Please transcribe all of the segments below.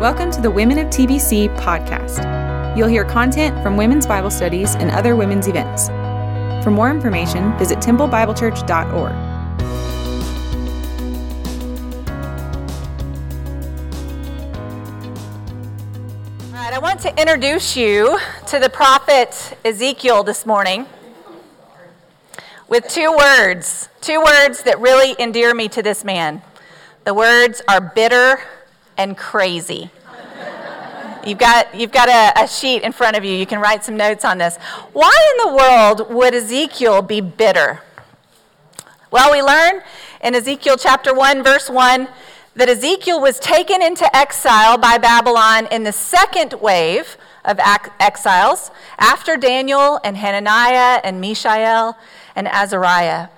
Welcome to the Women of TBC podcast. You'll hear content from women's Bible studies and other women's events. For more information, visit templebiblechurch.org. All right, I want to introduce you to the prophet Ezekiel this morning with two words, two words that really endear me to this man. The words are bitter and crazy. You've got, you've got a, a, sheet in front of you. You can write some notes on this. Why in the world would Ezekiel be bitter? Well, we learn in Ezekiel chapter 1, verse 1, that Ezekiel was taken into exile by Babylon in the second wave of exiles after Daniel and Hananiah and Mishael and Azariah.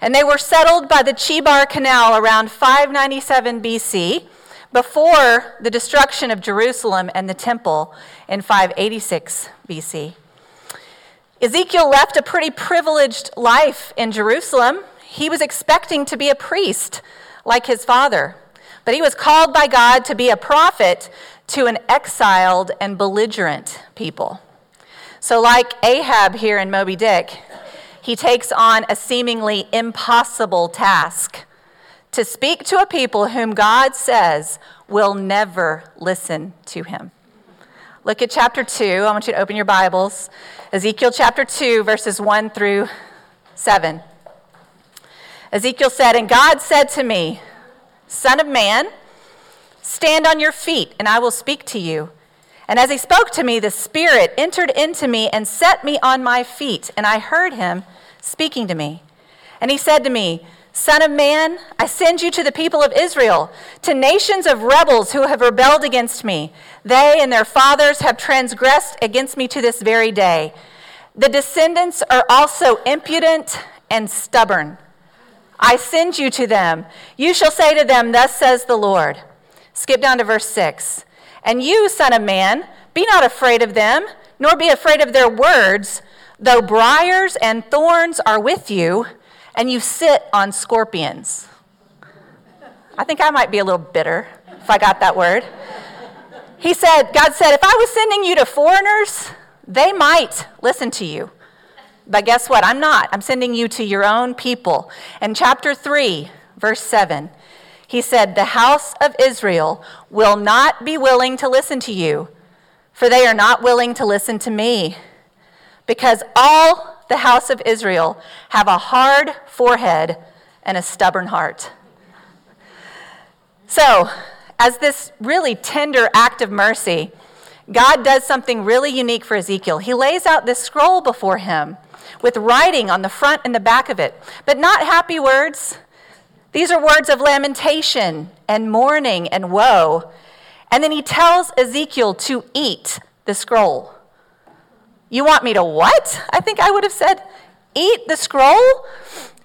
And they were settled by the Chebar Canal around 597 BC before the destruction of Jerusalem and the temple in 586 BC. Ezekiel left a pretty privileged life in Jerusalem. He was expecting to be a priest like his father, but he was called by God to be a prophet to an exiled and belligerent people. So, like Ahab here in Moby Dick, he takes on a seemingly impossible task to speak to a people whom God says will never listen to him. Look at chapter 2. I want you to open your Bibles. Ezekiel chapter 2, verses 1 through 7. Ezekiel said, And God said to me, Son of man, stand on your feet, and I will speak to you. And as he spoke to me, the Spirit entered into me and set me on my feet, and I heard him speaking to me. And he said to me, Son of man, I send you to the people of Israel, to nations of rebels who have rebelled against me. They and their fathers have transgressed against me to this very day. The descendants are also impudent and stubborn. I send you to them. You shall say to them, Thus says the Lord. Skip down to verse 6. And you, son of man, be not afraid of them, nor be afraid of their words, though briars and thorns are with you and you sit on scorpions. I think I might be a little bitter if I got that word. He said, God said, if I was sending you to foreigners, they might listen to you. But guess what? I'm not. I'm sending you to your own people. In chapter 3, verse 7, he said, The house of Israel will not be willing to listen to you, for they are not willing to listen to me. Because all the house of Israel have a hard forehead and a stubborn heart. So, as this really tender act of mercy, God does something really unique for Ezekiel. He lays out this scroll before him with writing on the front and the back of it, but not happy words. These are words of lamentation and mourning and woe. And then he tells Ezekiel to eat the scroll. You want me to what? I think I would have said, Eat the scroll?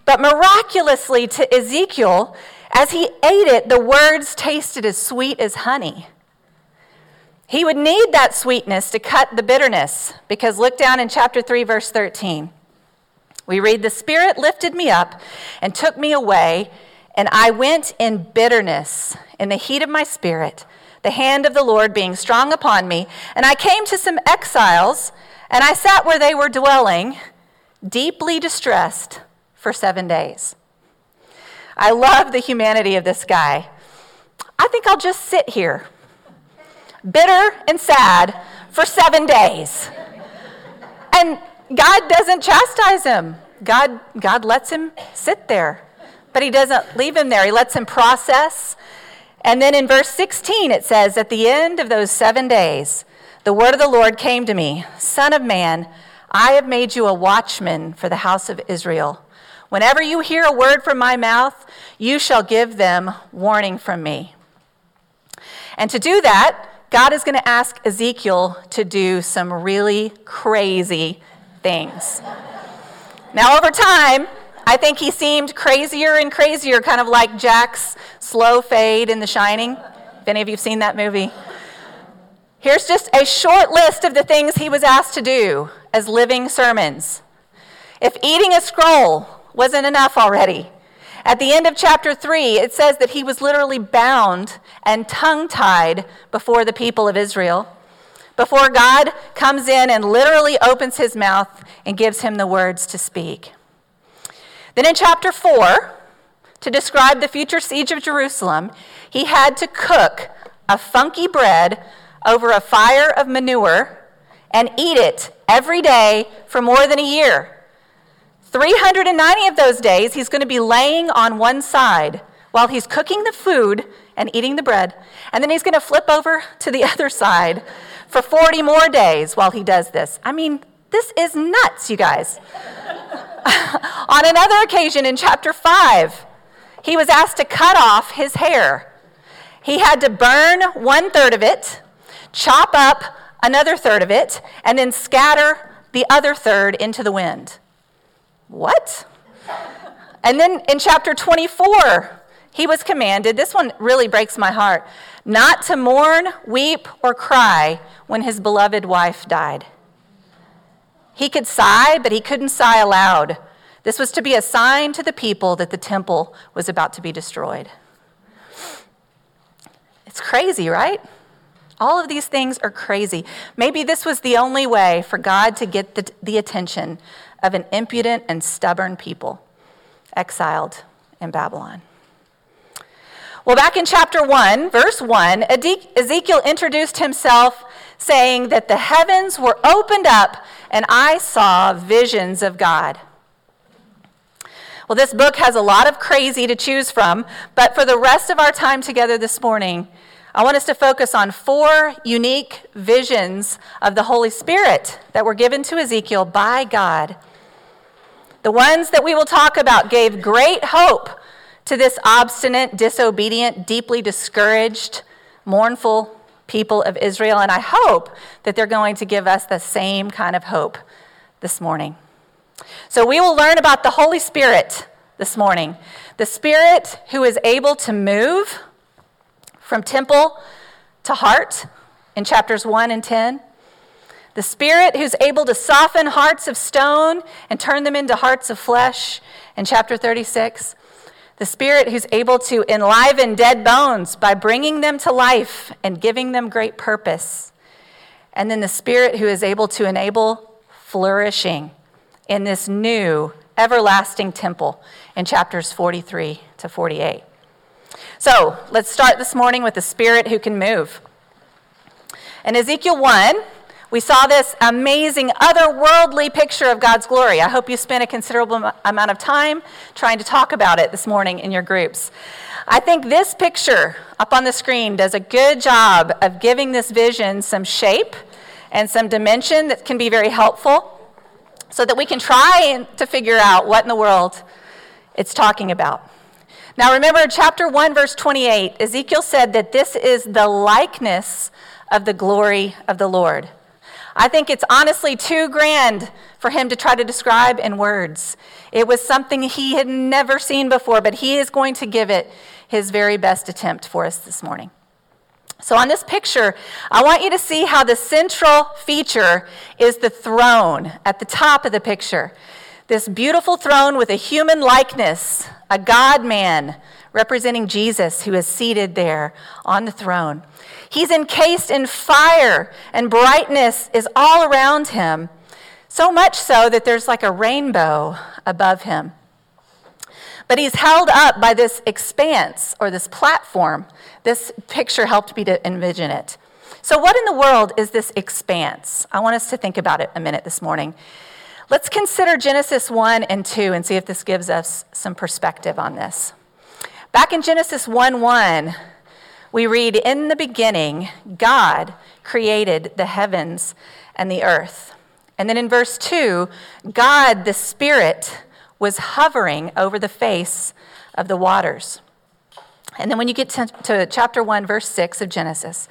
But miraculously to Ezekiel, as he ate it, the words tasted as sweet as honey. He would need that sweetness to cut the bitterness, because look down in chapter 3, verse 13. We read, The Spirit lifted me up and took me away, and I went in bitterness in the heat of my spirit, the hand of the Lord being strong upon me. And I came to some exiles and I sat where they were dwelling, deeply distressed, for seven days. I love the humanity of this guy. I think I'll just sit here, bitter and sad, for seven days. And God doesn't chastise him. God, God lets him sit there, but he doesn't leave him there. He lets him process. And then in verse 16, it says, At the end of those seven days, the word of the Lord came to me Son of man, I have made you a watchman for the house of Israel. Whenever you hear a word from my mouth, you shall give them warning from me. And to do that, God is going to ask Ezekiel to do some really crazy things. Now, over time, I think he seemed crazier and crazier, kind of like Jack's slow fade in The Shining. If any of you have seen that movie, Here's just a short list of the things he was asked to do as living sermons. If eating a scroll wasn't enough already, At the end of chapter 3, it says that he was literally bound and tongue tied before the people of Israel, before God comes in and literally opens his mouth and gives him the words to speak. Then in chapter 4, to describe the future siege of Jerusalem, he had to cook a funky bread over a fire of manure and eat it every day for more than a year. 390 of those days, he's going to be laying on one side while he's cooking the food and eating the bread. And then he's going to flip over to the other side for 40 more days while he does this. I mean, this is nuts, you guys. on another occasion in chapter 5, he was asked to cut off his hair. He had to burn one third of it, chop up another third of it, and then scatter the other third into the wind. What? And then in chapter 24, he was commanded, this one really breaks my heart, not to mourn, weep, or cry when his beloved wife died. He could sigh, but he couldn't sigh aloud. This was to be a sign to the people that the temple was about to be destroyed. It's crazy, right? All of these things are crazy. Maybe this was the only way for God to get the, the attention of an impudent and stubborn people exiled in Babylon. Well, back in chapter 1, verse 1, Ezekiel introduced himself saying that the heavens were opened up and I saw visions of God. Well, this book has a lot of crazy to choose from, but for the rest of our time together this morning, I want us to focus on four unique visions of the Holy Spirit that were given to Ezekiel by God. The ones that we will talk about gave great hope to this obstinate, disobedient, deeply discouraged, mournful people of Israel, and I hope that they're going to give us the same kind of hope this morning. So, we will learn about the Holy Spirit this morning the Spirit who is able to move from temple to heart in chapters 1 and 10. The Spirit who's able to soften hearts of stone and turn them into hearts of flesh in chapter 36. The Spirit who's able to enliven dead bones by bringing them to life and giving them great purpose. And then the Spirit who is able to enable flourishing in this new, everlasting temple in chapters 43 to 48. So let's start this morning with the Spirit who can move. In Ezekiel 1, we saw this amazing otherworldly picture of God's glory. I hope you spent a considerable amount of time trying to talk about it this morning in your groups. I think this picture up on the screen does a good job of giving this vision some shape and some dimension that can be very helpful so that we can try to figure out what in the world it's talking about. Now, remember, chapter 1, verse 28, Ezekiel said that this is the likeness of the glory of the Lord. I think it's honestly too grand for him to try to describe in words. It was something he had never seen before, but he is going to give it his very best attempt for us this morning. So, on this picture, I want you to see how the central feature is the throne at the top of the picture. This beautiful throne with a human likeness, a God man representing Jesus who is seated there on the throne. He's encased in fire, and brightness is all around him, so much so that there's like a rainbow above him. But he's held up by this expanse or this platform. This picture helped me to envision it. So, what in the world is this expanse? I want us to think about it a minute this morning. Let's consider Genesis 1 and 2 and see if this gives us some perspective on this. Back in Genesis 1 1, we read, In the beginning, God created the heavens and the earth. And then in verse 2, God, the Spirit, was hovering over the face of the waters. And then when you get to, to, chapter 1, verse 6 of Genesis,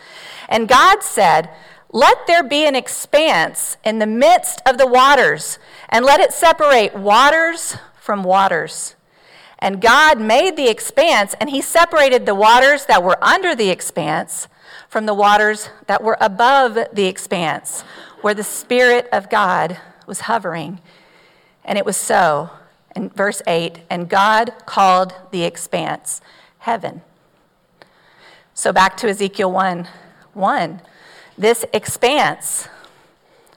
and God said, let there be an expanse in the midst of the waters, and let it separate waters from waters. And God made the expanse, and He separated the waters that were under the expanse from the waters that were above the expanse, where the Spirit of God was hovering. And it was so. in verse 8, and God called the expanse heaven. So back to Ezekiel 1 1. This expanse,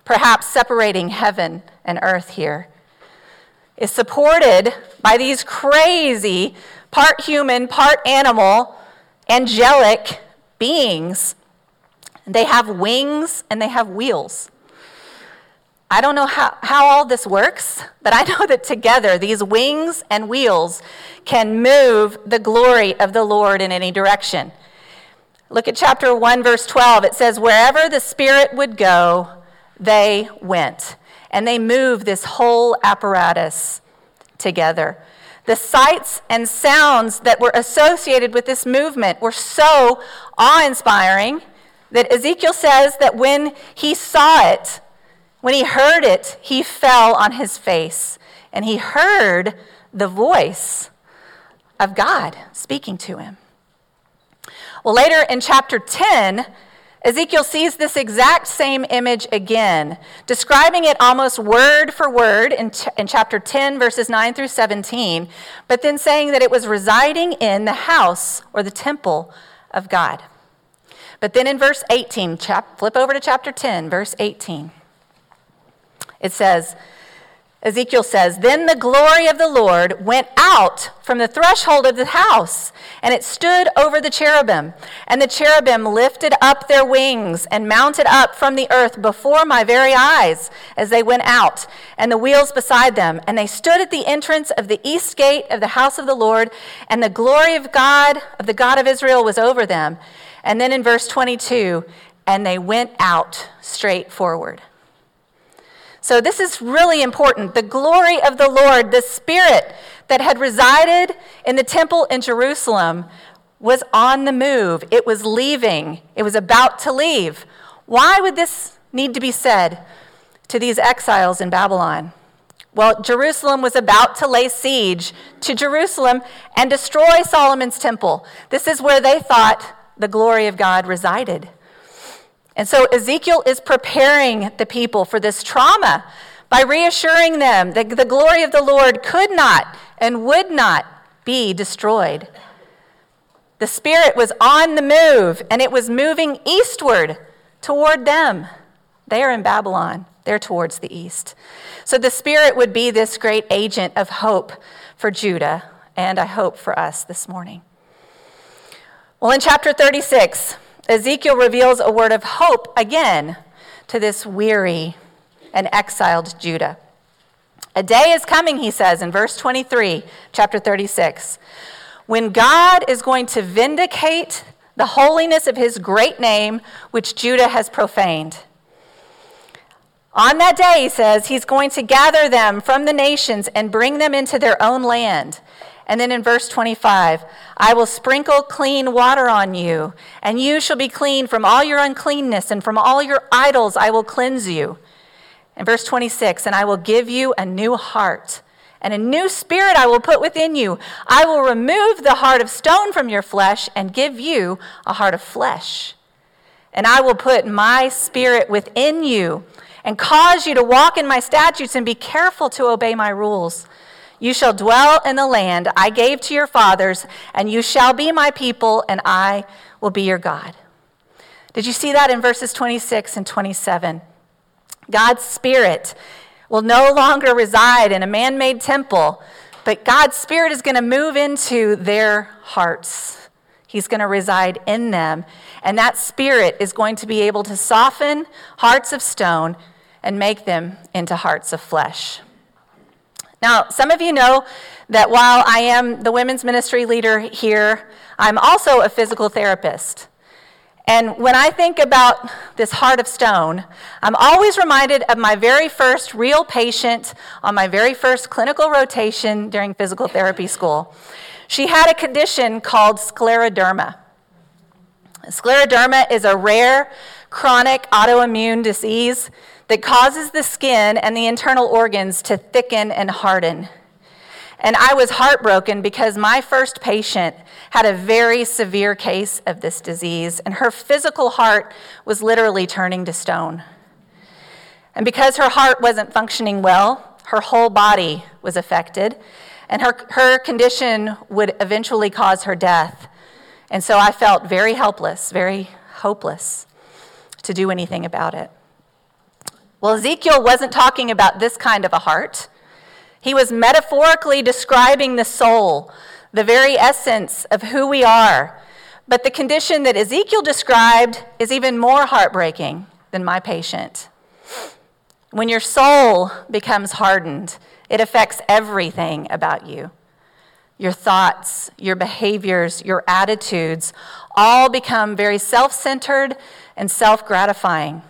perhaps separating heaven and earth here, is supported by these crazy, part human, part animal, angelic beings. They have wings and they have wheels. I don't know how, how all this works, but I know that together these wings and wheels can move the glory of the Lord in any direction. Look at chapter 1, verse 12. It says, Wherever the Spirit would go, they went. And they moved this whole apparatus together. The sights and sounds that were associated with this movement were so awe inspiring that Ezekiel says that when he saw it, when he heard it, he fell on his face and he heard the voice of God speaking to him. Well, later in chapter 10, Ezekiel sees this exact same image again, describing it almost word for word in, ch- in chapter 10, verses 9 through 17, but then saying that it was residing in the house or the temple of God. But then in verse 18, chap- flip over to chapter 10, verse 18. It says, Ezekiel says, Then the glory of the Lord went out from the threshold of the house, and it stood over the cherubim. And the cherubim lifted up their wings and mounted up from the earth before my very eyes as they went out, and the wheels beside them. And they stood at the entrance of the east gate of the house of the Lord, and the glory of God, of the God of Israel, was over them. And then in verse 22, and they went out straight forward. So, this is really important. The glory of the Lord, the Spirit that had resided in the temple in Jerusalem, was on the move. It was leaving, it was about to leave. Why would this need to be said to these exiles in Babylon? Well, Jerusalem was about to lay siege to Jerusalem and destroy Solomon's temple. This is where they thought the glory of God resided. And so Ezekiel is preparing the people for this trauma by reassuring them that the glory of the Lord could not and would not be destroyed. The Spirit was on the move, and it was moving eastward toward them. They are in Babylon, they're towards the east. So the Spirit would be this great agent of hope for Judah, and I hope for us this morning. Well, in chapter 36, Ezekiel reveals a word of hope again to this weary and exiled Judah. A day is coming, he says in verse 23, chapter 36, when God is going to vindicate the holiness of his great name, which Judah has profaned. On that day, he says, he's going to gather them from the nations and bring them into their own land. And then in verse 25, I will sprinkle clean water on you, and you shall be clean from all your uncleanness, and from all your idols I will cleanse you. In verse 26, and I will give you a new heart, and a new spirit I will put within you. I will remove the heart of stone from your flesh and give you a heart of flesh. And I will put my spirit within you and cause you to walk in my statutes and be careful to obey my rules. You shall dwell in the land I gave to your fathers, and you shall be my people, and I will be your God. Did you see that in verses 26 and 27? God's Spirit will no longer reside in a man made temple, but God's Spirit is going to move into their hearts. He's going to reside in them. And that Spirit is going to be able to soften hearts of stone and make them into hearts of flesh. Now, some of you know that while I am the women's ministry leader here, I'm also a physical therapist. And when I think about this heart of stone, I'm always reminded of my very first real patient on my very first clinical rotation during physical therapy school. She had a condition called scleroderma. Scleroderma is a rare chronic autoimmune disease that causes the skin and the internal organs to thicken and harden. And I was heartbroken because my first patient had a very severe case of this disease, and her physical heart was literally turning to stone. And because her heart wasn't functioning well, her whole body was affected, and her, her condition would eventually cause her death. And so I felt very helpless, very hopeless to do anything about it. Well, Ezekiel wasn't talking about this kind of a heart. He was metaphorically describing the soul, the very essence of who we are. But the condition that Ezekiel described is even more heartbreaking than my patient. When your soul becomes hardened, it affects everything about you. Your thoughts, your behaviors, your attitudes all become very self centered and self gratifying.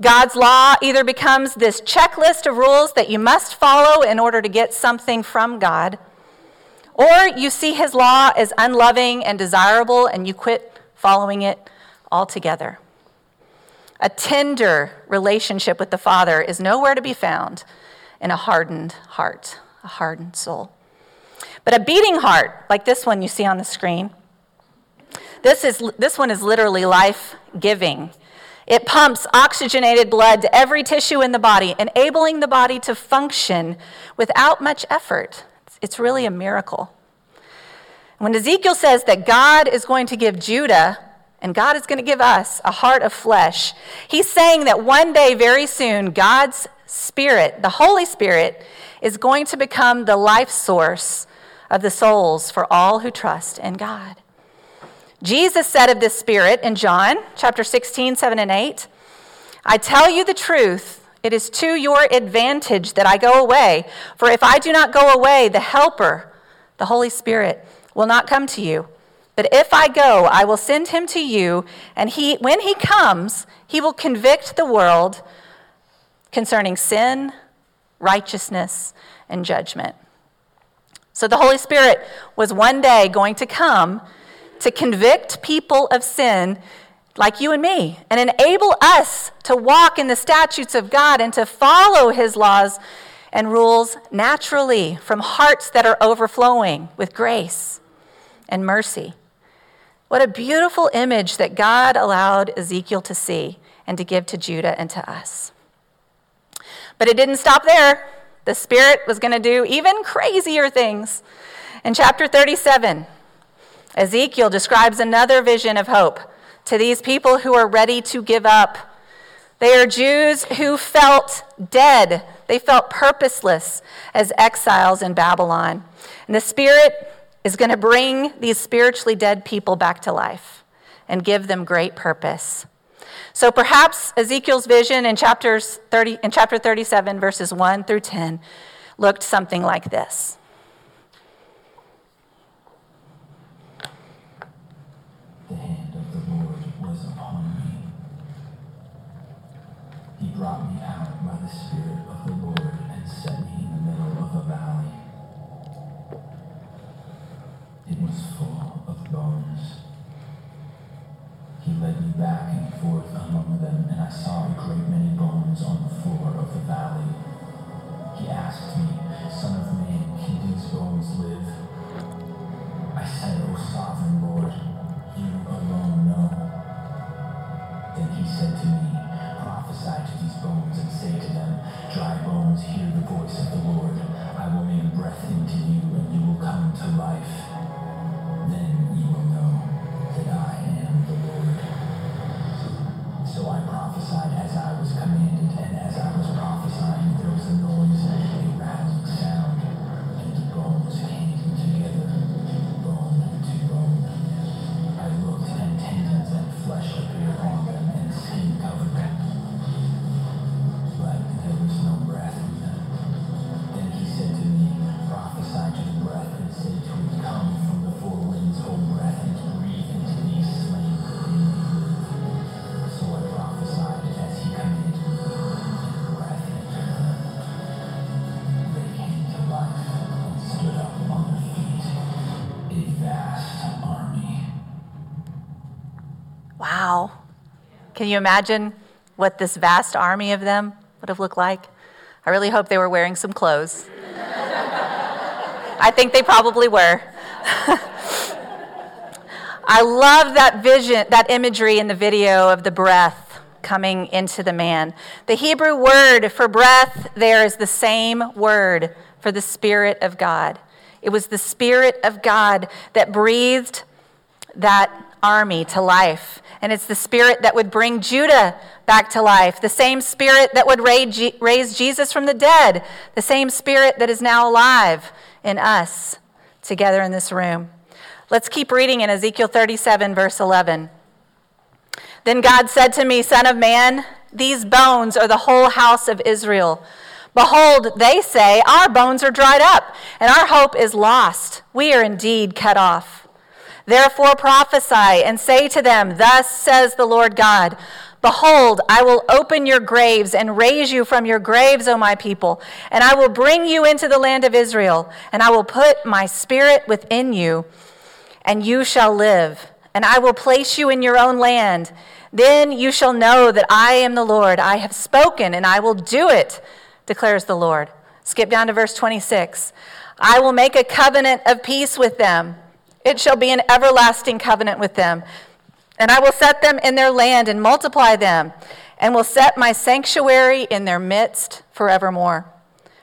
God's law either becomes this checklist of rules that you must follow in order to get something from God, or you see his law as unloving and desirable and you quit following it altogether. A tender relationship with the Father is nowhere to be found in a hardened heart, a hardened soul. But a beating heart, like this one you see on the screen, this, is, this one is literally life giving. It pumps oxygenated blood to every tissue in the body, enabling the body to function without much effort. It's really a miracle. When Ezekiel says that God is going to give Judah and God is going to give us a heart of flesh, he's saying that one day, very soon, God's Spirit, the Holy Spirit, is going to become the life source of the souls for all who trust in God. Jesus said of this Spirit in John chapter 16, 7 and 8, I tell you the truth, it is to your advantage that I go away. For if I do not go away, the Helper, the Holy Spirit, will not come to you. But if I go, I will send him to you, and he, when he comes, he will convict the world concerning sin, righteousness, and judgment. So the Holy Spirit was one day going to come to convict people of sin like you and me and enable us to walk in the statutes of God and to follow his laws and rules naturally from hearts that are overflowing with grace and mercy. What a beautiful image that God allowed Ezekiel to see and to give to Judah and to us. But it didn't stop there. The Spirit was going to do even crazier things. In chapter 37, Ezekiel describes another vision of hope to these people who are ready to give up. They are Jews who felt dead, they felt purposeless as exiles in Babylon. And the Spirit is going to bring these spiritually dead people back to life and give them great purpose. So perhaps Ezekiel's vision in, chapters 30, in chapter 37, verses 1 through 10, looked something like this. The hand of the Lord was upon me. He brought me out by the Spirit of the Lord and set me in the middle of a valley. It was full of bones. He led me back and forth among them, and I saw a great many bones on the floor of the valley. He asked me, Son of man, can these bones live? I said, O sovereign Lord, you alone know. Then he said to me, Can you imagine what this vast army of them would have looked like? I really hope they were wearing some clothes. I think they probably were. I love that vision, that imagery in the video of the breath coming into the man. The Hebrew word for breath there is the same word for the Spirit of God. It was the Spirit of God that breathed that army to life. And it's the Spirit that would bring Judah back to life, the same Spirit that would raise Jesus from the dead, the same Spirit that is now alive in us together in this room. Let's keep reading in Ezekiel 37, verse 11. Then God said to me, Son of man, these bones are the whole house of Israel. Behold, they say, Our bones are dried up, and our hope is lost. We are indeed cut off. Therefore prophesy and say to them, Thus says the Lord God Behold, I will open your graves and raise you from your graves, O my people, and I will bring you into the land of Israel, and I will put my spirit within you, and you shall live, and I will place you in your own land. Then you shall know that I am the Lord. I have spoken, and I will do it declares the Lord. Skip down to verse 26. I will make a covenant of peace with them. It shall be an everlasting covenant with them. And I will set them in their land and multiply them, and will set my sanctuary in their midst forevermore.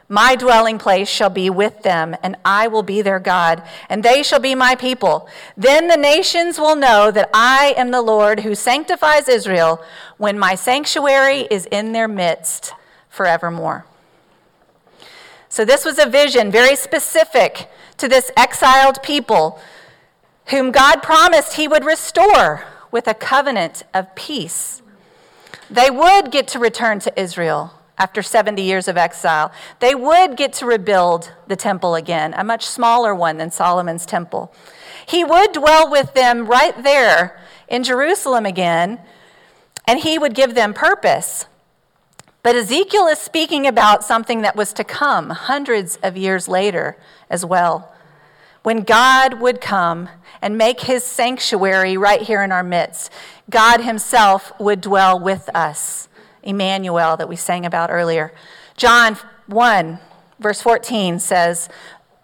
My dwelling place shall be with them, and I will be their God, and they shall be my people. Then the nations will know that I am the Lord who sanctifies Israel when my sanctuary is in their midst forevermore. So, this was a vision very specific to this exiled people whom God promised he would restore with a covenant of peace. They would get to return to Israel after 70 years of exile. They would get to rebuild the temple again, a much smaller one than Solomon's temple. He would dwell with them right there in Jerusalem again, and he would give them purpose. But Ezekiel is speaking about something that was to come hundreds of years later as well. When God would come and make his sanctuary right here in our midst, God himself would dwell with us. Emmanuel, that we sang about earlier. John 1, verse 14 says,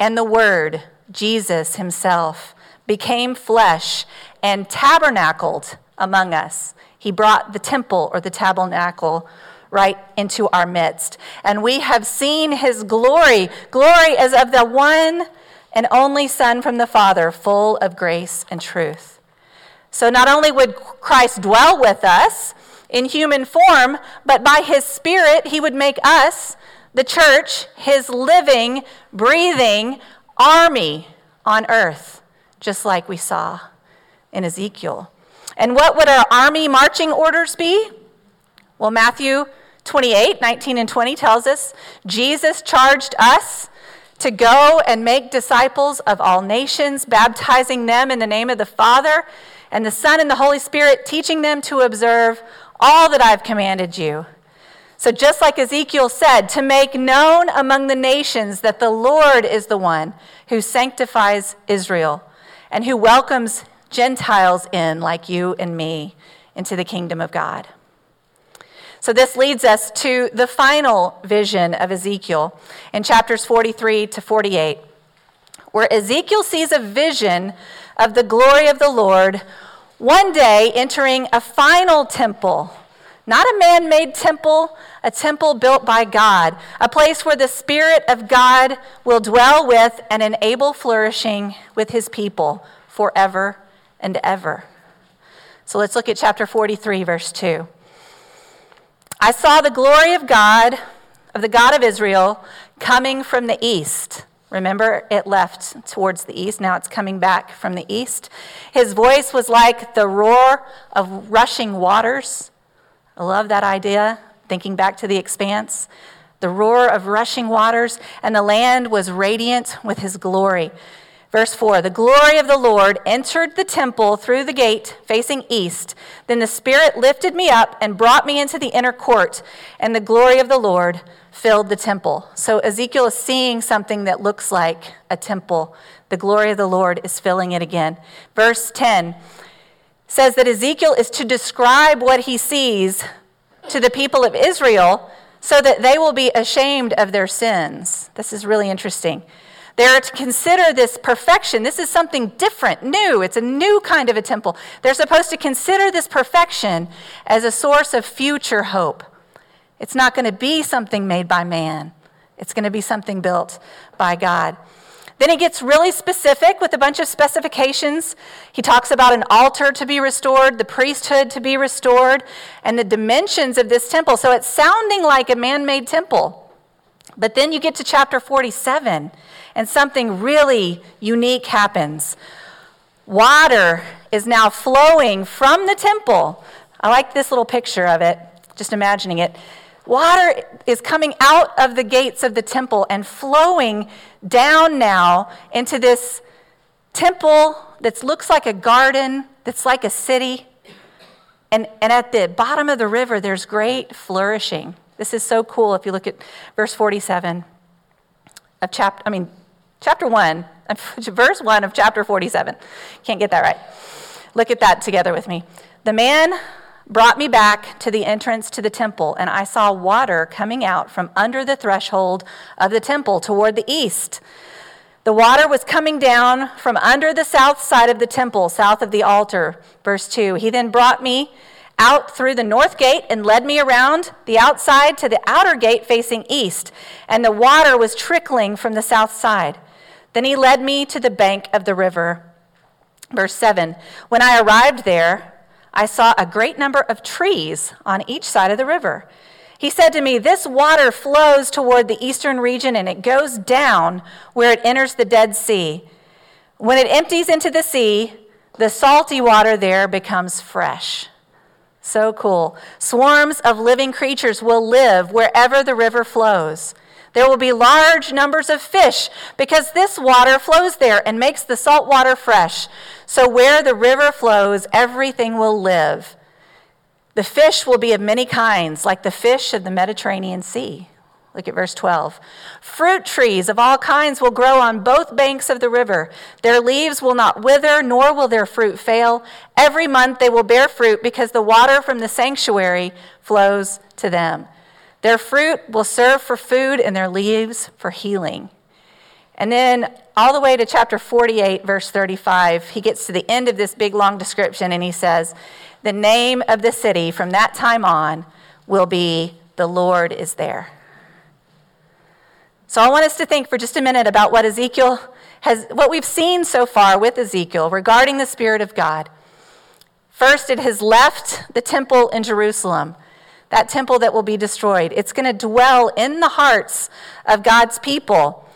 And the Word, Jesus himself, became flesh and tabernacled among us. He brought the temple or the tabernacle right into our midst. And we have seen his glory, glory as of the one and only Son from the Father, full of grace and truth. So not only would Christ dwell with us in human form, but by his Spirit, he would make us, the church, his living, breathing army on earth, just like we saw in Ezekiel. And what would our army marching orders be? Well, Matthew 28 19 and 20 tells us Jesus charged us to go and make disciples of all nations, baptizing them in the name of the Father and the Son and the Holy Spirit, teaching them to observe all that I've commanded you. So, just like Ezekiel said, to make known among the nations that the Lord is the one who sanctifies Israel and who welcomes Gentiles in, like you and me, into the kingdom of God. So, this leads us to the final vision of Ezekiel in chapters 43 to 48, where Ezekiel sees a vision of the glory of the Lord one day entering a final temple. Not a man made temple, a temple built by God, a place where the Spirit of God will dwell with and enable flourishing with his people forever and ever. So let's look at chapter 43, verse 2. I saw the glory of God, of the God of Israel, coming from the east. Remember, it left towards the east. Now it's coming back from the east. His voice was like the roar of rushing waters. I love that idea, thinking back to the expanse. The roar of rushing waters, and the land was radiant with his glory. Verse 4 The glory of the Lord entered the temple through the gate facing east. Then the Spirit lifted me up and brought me into the inner court, and the glory of the Lord filled the temple. So Ezekiel is seeing something that looks like a temple. The glory of the Lord is filling it again. Verse 10 says that Ezekiel is to describe what he sees to the people of Israel so that they will be ashamed of their sins. This is really interesting. They're to consider this perfection. This is something different, new. It's a new kind of a temple. They're supposed to consider this perfection as a source of future hope. It's not going to be something made by man, it's going to be something built by God. Then he gets really specific with a bunch of specifications. He talks about an altar to be restored, the priesthood to be restored, and the dimensions of this temple. So it's sounding like a man made temple. But then you get to chapter 47, and something really unique happens. Water is now flowing from the temple. I like this little picture of it, just imagining it. Water is coming out of the gates of the temple and flowing down now into this temple that looks like a garden, that's like a city. And, and at the bottom of the river, there's great flourishing. This is so cool if you look at verse 47 of chapter, I mean, chapter 1, verse 1 of chapter 47. Can't get that right. Look at that together with me. The man brought me back to the entrance to the temple, and I saw water coming out from under the threshold of the temple toward the east. The water was coming down from under the south side of the temple, south of the altar. Verse 2 He then brought me out through the north gate and led me around the outside to the outer gate facing east, and the water was trickling from the south side. Then he led me to the bank of the river. Verse 7 When I arrived there, I saw a great number of trees on each side of the river. He said to me, This water flows toward the eastern region and it goes down where it enters the Dead Sea. When it empties into the sea, the salty water there becomes fresh. So cool. Swarms of living creatures will live wherever the river flows. There will be large numbers of fish because this water flows there and makes the salt water fresh. So where the river flows, everything will live. The fish will be of many kinds, like the fish of the Mediterranean Sea. Look at verse 12. Fruit trees of all kinds will grow on both banks of the river. Their leaves will not wither, nor will their fruit fail. Every month they will bear fruit because the water from the sanctuary flows to them. Their fruit will serve for food, and their leaves for healing. And then, all the way to chapter 48, verse 35, he gets to the end of this big long description and he says, The name of the city from that time on will be The Lord is there. So I want us to think for just a minute about what Ezekiel has, what we've seen so far with Ezekiel regarding the Spirit of God. First, it has left the temple in Jerusalem that temple that will be destroyed. It's going to dwell in the hearts of God's people,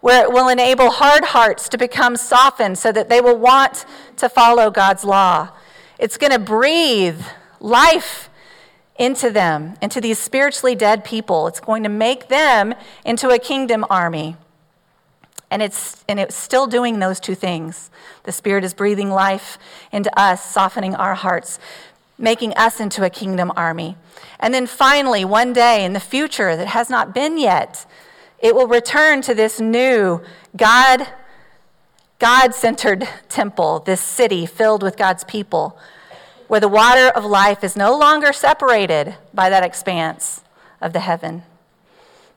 where it will enable hard hearts to become softened so that they will want to follow God's law. It's going to breathe life into them, into these spiritually dead people. It's going to make them into a kingdom army. And it's, and it's still doing those two things. The Spirit is breathing life into us, softening our hearts, making us into a kingdom army. And then finally, one day in the future that has not been yet, it will return to this new God God centered temple, this city filled with God's people, where the water of life is no longer separated by that expanse of the heaven,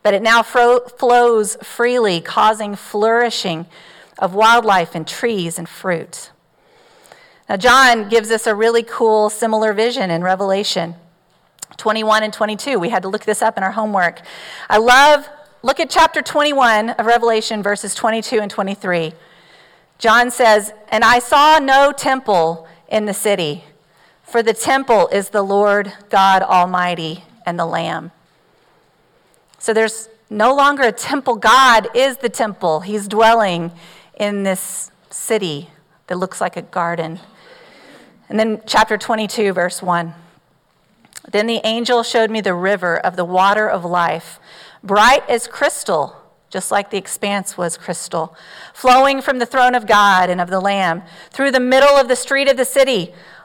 but it now fro- flows freely, causing flourishing of wildlife and trees and fruit. Now, John gives us a really cool, similar vision in Revelation. 21 and 22. We had to look this up in our homework. I love, look at chapter 21 of Revelation, verses 22 and 23. John says, And I saw no temple in the city, for the temple is the Lord God Almighty and the Lamb. So there's no longer a temple. God is the temple. He's dwelling in this city that looks like a garden. And then chapter 22, verse 1. Then the angel showed me the river of the water of life, bright as crystal, just like the expanse was crystal, flowing from the throne of God and of the Lamb, through the middle of the street of the city.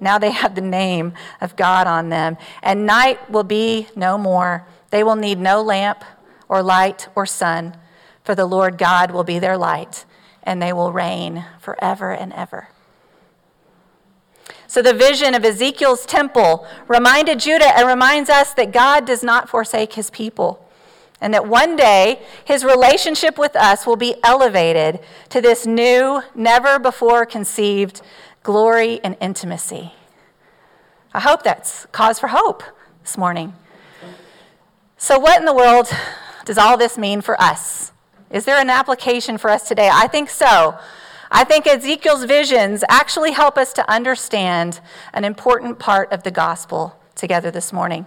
Now they have the name of God on them. And night will be no more. They will need no lamp or light or sun, for the Lord God will be their light, and they will reign forever and ever. So the vision of Ezekiel's temple reminded Judah and reminds us that God does not forsake his people. And that one day his relationship with us will be elevated to this new, never before conceived glory and intimacy. I hope that's cause for hope this morning. So, what in the world does all this mean for us? Is there an application for us today? I think so. I think Ezekiel's visions actually help us to understand an important part of the gospel together this morning.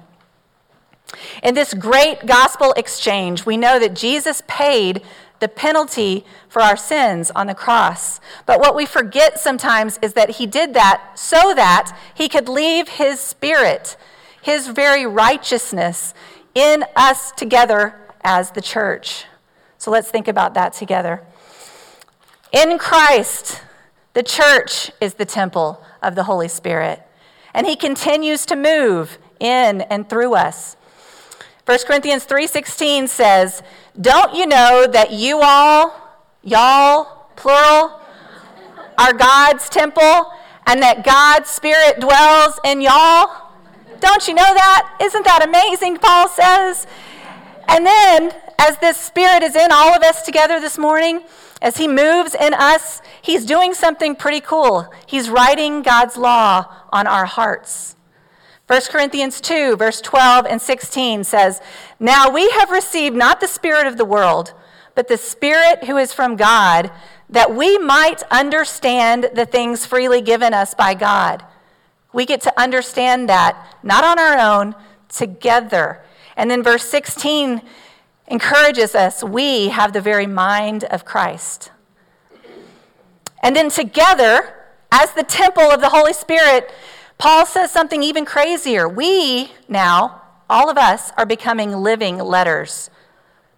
In this great gospel exchange, we know that Jesus paid the penalty for our sins on the cross. But what we forget sometimes is that he did that so that he could leave his spirit, his very righteousness, in us together as the church. So let's think about that together. In Christ, the church is the temple of the Holy Spirit, and he continues to move in and through us. 1 Corinthians 3:16 says, "Don't you know that you all, y'all, plural, are God's temple and that God's spirit dwells in y'all?" Don't you know that? Isn't that amazing? Paul says. And then as this spirit is in all of us together this morning, as he moves in us, he's doing something pretty cool. He's writing God's law on our hearts. 1 Corinthians 2, verse 12 and 16 says, Now we have received not the Spirit of the world, but the Spirit who is from God, that we might understand the things freely given us by God. We get to understand that, not on our own, together. And then verse 16 encourages us we have the very mind of Christ. And then together, as the temple of the Holy Spirit, Paul says something even crazier. We now, all of us, are becoming living letters.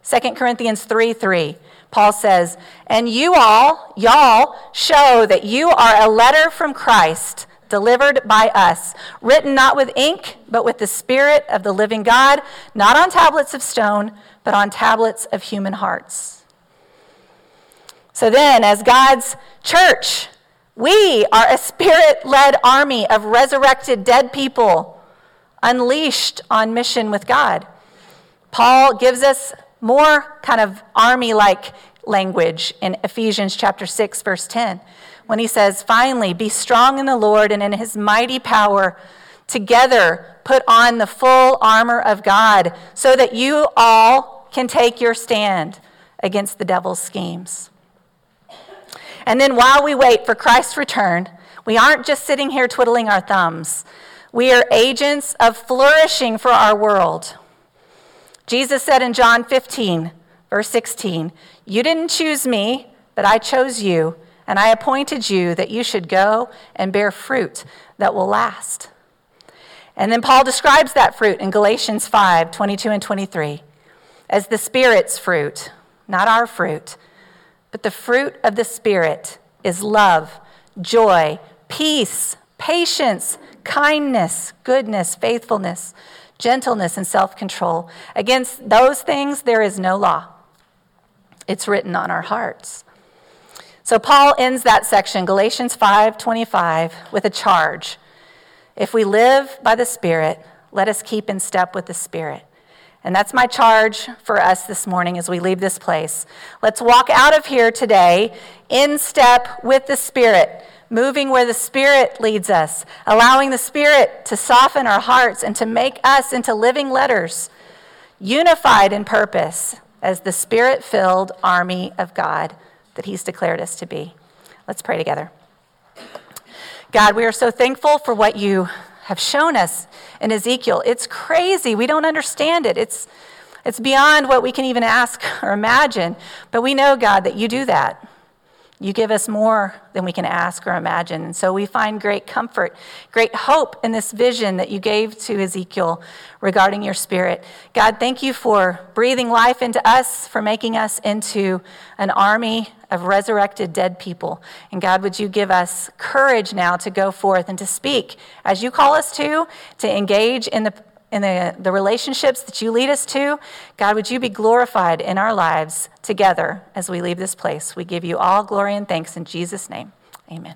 2 Corinthians 3 3. Paul says, And you all, y'all, show that you are a letter from Christ, delivered by us, written not with ink, but with the Spirit of the living God, not on tablets of stone, but on tablets of human hearts. So then, as God's church, we are a spirit led army of resurrected dead people unleashed on mission with God. Paul gives us more kind of army like language in Ephesians chapter 6 verse 10 when he says finally be strong in the Lord and in his mighty power together put on the full armor of God so that you all can take your stand against the devil's schemes. And then while we wait for Christ's return, we aren't just sitting here twiddling our thumbs. We are agents of flourishing for our world. Jesus said in John 15, verse 16, You didn't choose me, but I chose you, and I appointed you that you should go and bear fruit that will last. And then Paul describes that fruit in Galatians 5 22 and 23 as the Spirit's fruit, not our fruit. But the fruit of the Spirit is love, joy, peace, patience, kindness, goodness, faithfulness, gentleness, and self control. Against those things, there is no law. It's written on our hearts. So Paul ends that section, Galatians 5:25, with a charge. If we live by the Spirit, let us keep in step with the Spirit. And that's my charge for us this morning as we leave this place. Let's walk out of here today in step with the Spirit, moving where the Spirit leads us, allowing the Spirit to soften our hearts and to make us into living letters, unified in purpose as the Spirit filled army of God that He's declared us to be. Let's pray together. God, we are so thankful for what you have shown us in Ezekiel. It's crazy. We don't understand it. It's, it's beyond what we can even ask or imagine. But we know, God, that you do that. You give us more than we can ask or imagine. And so we find great comfort, great hope in this vision that you gave to Ezekiel regarding your spirit. God, thank you for breathing life into us, for making us into an army of resurrected dead people. And God, would you give us courage now to go forth and to speak as you call us to, to engage in the in the, the relationships that you lead us to. God, would you be glorified in our lives together as we leave this place? We give you all glory and thanks in Jesus' name. Amen.